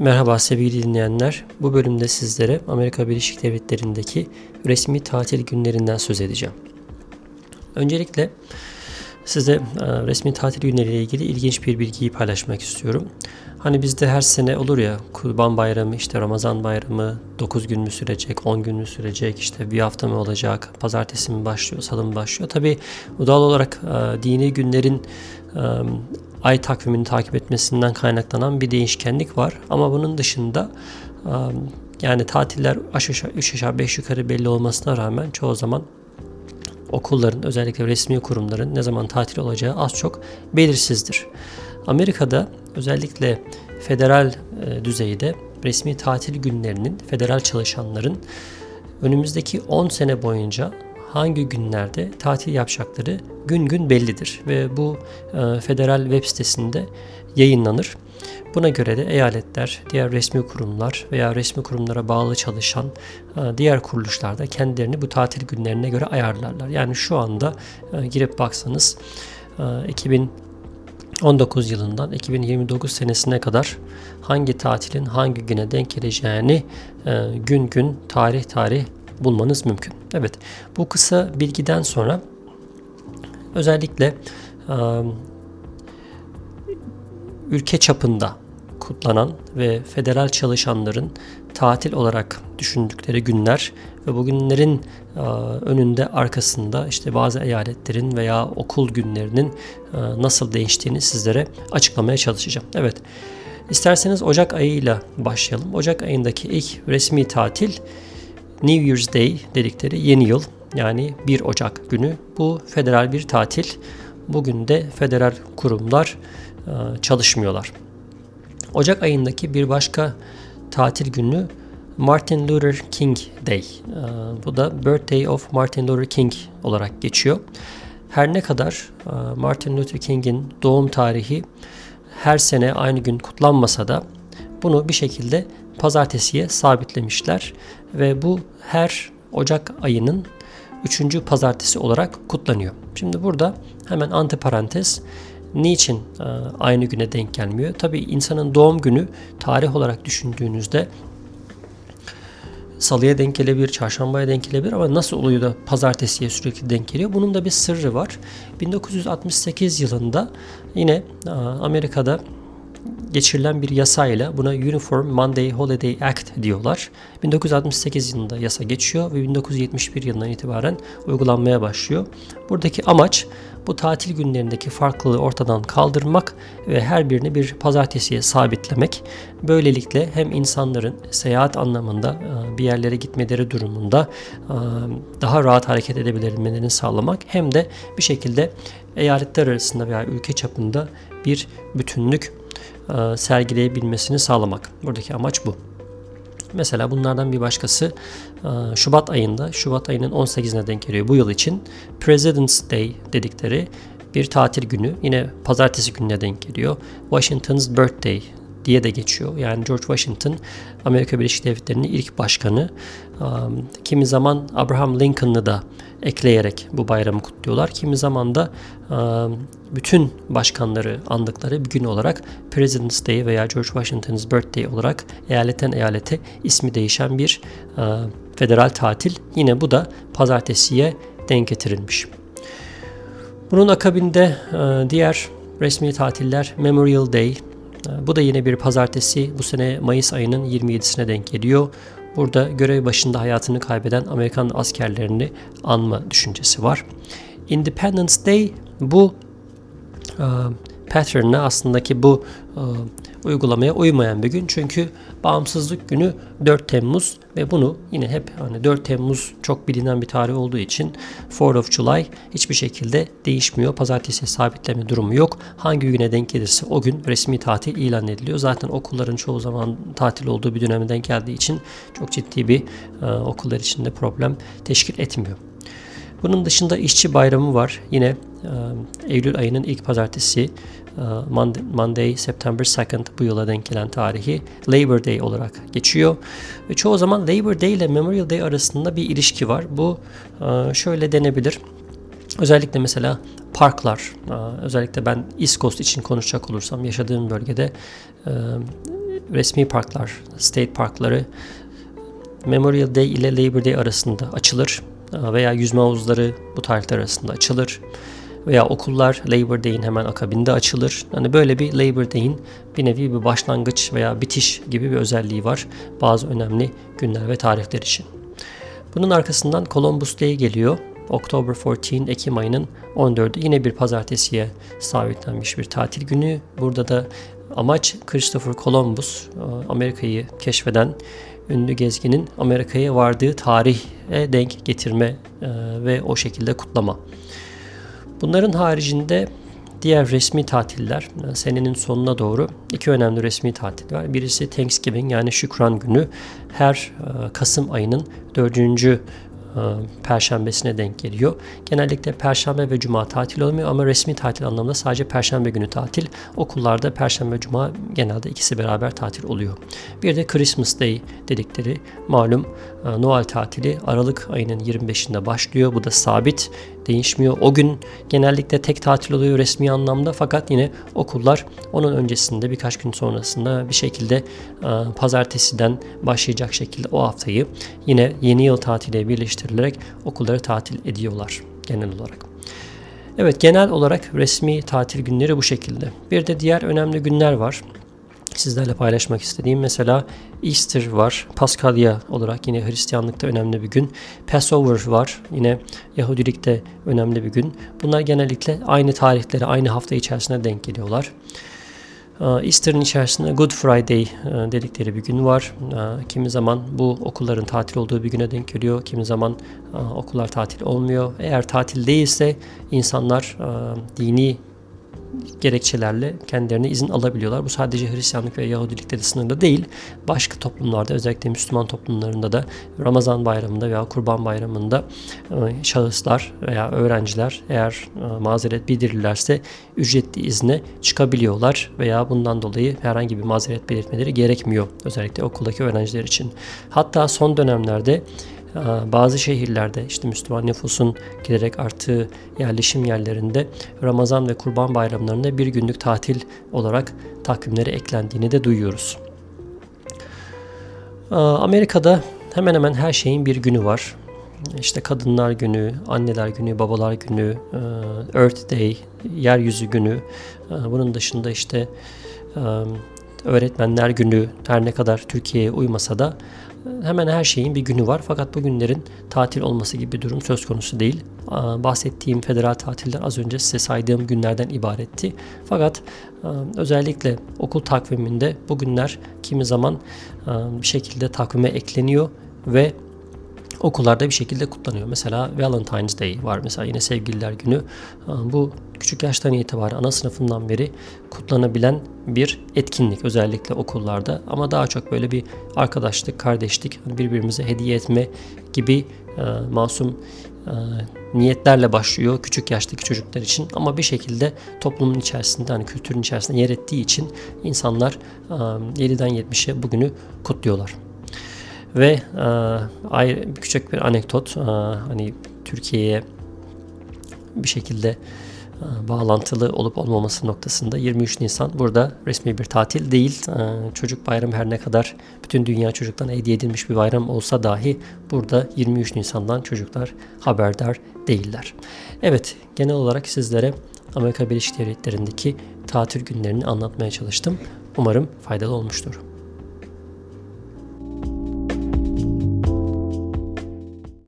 Merhaba sevgili dinleyenler. Bu bölümde sizlere Amerika Birleşik Devletleri'ndeki resmi tatil günlerinden söz edeceğim. Öncelikle size e, resmi tatil günleriyle ilgili ilginç bir bilgiyi paylaşmak istiyorum. Hani bizde her sene olur ya Kurban Bayramı, işte Ramazan Bayramı 9 gün mü sürecek, 10 gün mü sürecek, işte bir hafta mı olacak, pazartesi mi başlıyor, salı mı başlıyor. Tabi doğal olarak e, dini günlerin e, ay takvimini takip etmesinden kaynaklanan bir değişkenlik var. Ama bunun dışında yani tatiller aşağı 3 aşağı 5 yukarı belli olmasına rağmen çoğu zaman okulların özellikle resmi kurumların ne zaman tatil olacağı az çok belirsizdir. Amerika'da özellikle federal e, düzeyde resmi tatil günlerinin federal çalışanların önümüzdeki 10 sene boyunca hangi günlerde tatil yapacakları gün gün bellidir ve bu e, federal web sitesinde yayınlanır. Buna göre de eyaletler, diğer resmi kurumlar veya resmi kurumlara bağlı çalışan e, diğer kuruluşlar da kendilerini bu tatil günlerine göre ayarlarlar. Yani şu anda e, girip baksanız e, 2019 yılından 2029 senesine kadar hangi tatilin hangi güne denk geleceğini e, gün gün tarih tarih bulmanız mümkün. Evet bu kısa bilgiden sonra özellikle ülke çapında kutlanan ve federal çalışanların tatil olarak düşündükleri günler ve bu günlerin e, önünde arkasında işte bazı eyaletlerin veya okul günlerinin nasıl değiştiğini sizlere açıklamaya çalışacağım. Evet. İsterseniz Ocak ayıyla başlayalım. Ocak ayındaki ilk resmi tatil New Year's Day dedikleri yeni yıl yani 1 Ocak günü. Bu federal bir tatil. Bugün de federal kurumlar e, çalışmıyorlar. Ocak ayındaki bir başka tatil günü Martin Luther King Day. E, bu da Birthday of Martin Luther King olarak geçiyor. Her ne kadar e, Martin Luther King'in doğum tarihi her sene aynı gün kutlanmasa da bunu bir şekilde pazartesiye sabitlemişler ve bu her Ocak ayının 3. pazartesi olarak kutlanıyor. Şimdi burada hemen antiparantez niçin e, aynı güne denk gelmiyor? Tabi insanın doğum günü tarih olarak düşündüğünüzde salıya denk gelebilir, çarşambaya denk gelebilir ama nasıl oluyor da pazartesiye sürekli denk geliyor? Bunun da bir sırrı var. 1968 yılında yine e, Amerika'da geçirilen bir yasayla buna Uniform Monday Holiday Act diyorlar. 1968 yılında yasa geçiyor ve 1971 yılından itibaren uygulanmaya başlıyor. Buradaki amaç bu tatil günlerindeki farklılığı ortadan kaldırmak ve her birini bir pazartesiye sabitlemek. Böylelikle hem insanların seyahat anlamında e, bir yerlere gitmeleri durumunda e, daha rahat hareket edebilmelerini sağlamak hem de bir şekilde eyaletler arasında veya ülke çapında bir bütünlük sergileyebilmesini sağlamak. Buradaki amaç bu. Mesela bunlardan bir başkası e, Şubat ayında, Şubat ayının 18'ine denk geliyor bu yıl için. President's Day dedikleri bir tatil günü. Yine pazartesi gününe denk geliyor. Washington's Birthday diye de geçiyor. Yani George Washington Amerika Birleşik Devletleri'nin ilk başkanı. Kimi zaman Abraham Lincoln'ı da ekleyerek bu bayramı kutluyorlar. Kimi zaman da bütün başkanları andıkları bir gün olarak President's Day veya George Washington's Birthday olarak eyaletten eyalete ismi değişen bir federal tatil. Yine bu da pazartesiye denk getirilmiş. Bunun akabinde diğer resmi tatiller Memorial Day, bu da yine bir pazartesi. Bu sene Mayıs ayının 27'sine denk geliyor. Burada görev başında hayatını kaybeden Amerikan askerlerini anma düşüncesi var. Independence Day bu e, pattern'e aslında ki bu e, uygulamaya uymayan bir gün. Çünkü bağımsızlık günü 4 Temmuz ve bunu yine hep hani 4 Temmuz çok bilinen bir tarih olduğu için 4 of July hiçbir şekilde değişmiyor. Pazartesi sabitleme durumu yok. Hangi güne denk gelirse o gün resmi tatil ilan ediliyor. Zaten okulların çoğu zaman tatil olduğu bir döneme denk geldiği için çok ciddi bir e, okullar içinde problem teşkil etmiyor. Bunun dışında işçi bayramı var. Yine e, Eylül ayının ilk pazartesi Monday, Monday September 2nd bu yıla denk gelen tarihi Labor Day olarak geçiyor. Ve çoğu zaman Labor Day ile Memorial Day arasında bir ilişki var. Bu e, şöyle denebilir. Özellikle mesela parklar, e, özellikle ben East Coast için konuşacak olursam yaşadığım bölgede resmi parklar, state parkları Memorial Day ile Labor Day arasında açılır veya yüzme havuzları bu tarihler arasında açılır veya okullar Labor Day'in hemen akabinde açılır. Hani böyle bir Labor Day'in bir nevi bir başlangıç veya bitiş gibi bir özelliği var bazı önemli günler ve tarihler için. Bunun arkasından Columbus Day geliyor. October 14, Ekim ayının 14'ü yine bir pazartesiye sabitlenmiş bir tatil günü. Burada da amaç Christopher Columbus Amerika'yı keşfeden ünlü gezginin Amerika'ya vardığı tarihe denk getirme ve o şekilde kutlama. Bunların haricinde diğer resmi tatiller senenin sonuna doğru iki önemli resmi tatil var. Birisi Thanksgiving yani Şükran Günü her Kasım ayının dördüncü e, Perşembesine denk geliyor. Genellikle Perşembe ve Cuma tatil olmuyor ama resmi tatil anlamında sadece Perşembe günü tatil. Okullarda Perşembe Cuma genelde ikisi beraber tatil oluyor. Bir de Christmas Day dedikleri malum e, Noel tatili Aralık ayının 25'inde başlıyor. Bu da sabit değişmiyor. O gün genellikle tek tatil oluyor resmi anlamda fakat yine okullar onun öncesinde birkaç gün sonrasında bir şekilde e, pazartesiden başlayacak şekilde o haftayı yine yeni yıl tatiliyle birleştirilerek okulları tatil ediyorlar genel olarak. Evet genel olarak resmi tatil günleri bu şekilde. Bir de diğer önemli günler var sizlerle paylaşmak istediğim mesela Easter var. Paskalya olarak yine Hristiyanlıkta önemli bir gün. Passover var. Yine Yahudilikte önemli bir gün. Bunlar genellikle aynı tarihleri aynı hafta içerisinde denk geliyorlar. Ee, Easter'ın içerisinde Good Friday e, dedikleri bir gün var. Ee, kimi zaman bu okulların tatil olduğu bir güne denk geliyor. Kimi zaman e, okullar tatil olmuyor. Eğer tatil değilse insanlar e, dini gerekçelerle kendilerine izin alabiliyorlar. Bu sadece Hristiyanlık ve Yahudilikte de sınırlı değil. Başka toplumlarda özellikle Müslüman toplumlarında da Ramazan bayramında veya Kurban bayramında e, şahıslar veya öğrenciler eğer e, mazeret bildirirlerse ücretli izne çıkabiliyorlar veya bundan dolayı herhangi bir mazeret belirtmeleri gerekmiyor. Özellikle okuldaki öğrenciler için. Hatta son dönemlerde bazı şehirlerde işte Müslüman nüfusun giderek arttığı yerleşim yerlerinde Ramazan ve Kurban bayramlarında bir günlük tatil olarak takvimlere eklendiğini de duyuyoruz. Ee, Amerika'da hemen hemen her şeyin bir günü var. İşte kadınlar günü, anneler günü, babalar günü, e, Earth Day, yeryüzü günü. E, bunun dışında işte e, öğretmenler günü her ne kadar Türkiye'ye uymasa da hemen her şeyin bir günü var. Fakat bu günlerin tatil olması gibi bir durum söz konusu değil. Bahsettiğim federal tatiller az önce size saydığım günlerden ibaretti. Fakat özellikle okul takviminde bu günler kimi zaman bir şekilde takvime ekleniyor ve okullarda bir şekilde kutlanıyor. Mesela Valentine's Day var mesela yine sevgililer günü. Bu küçük yaştan itibaren ana sınıfından beri kutlanabilen bir etkinlik özellikle okullarda ama daha çok böyle bir arkadaşlık, kardeşlik, hani birbirimize hediye etme gibi e, masum e, niyetlerle başlıyor küçük yaştaki çocuklar için ama bir şekilde toplumun içerisinde hani kültürün içerisinde yer ettiği için insanlar e, 7'den 70'e bugünü kutluyorlar. Ve e, küçük bir anekdot e, hani Türkiye'ye bir şekilde bağlantılı olup olmaması noktasında 23 Nisan burada resmi bir tatil değil. E, çocuk bayramı her ne kadar bütün dünya çocuktan hediye edilmiş bir bayram olsa dahi burada 23 Nisan'dan çocuklar haberdar değiller. Evet genel olarak sizlere Amerika Birleşik Devletleri'ndeki tatil günlerini anlatmaya çalıştım. Umarım faydalı olmuştur.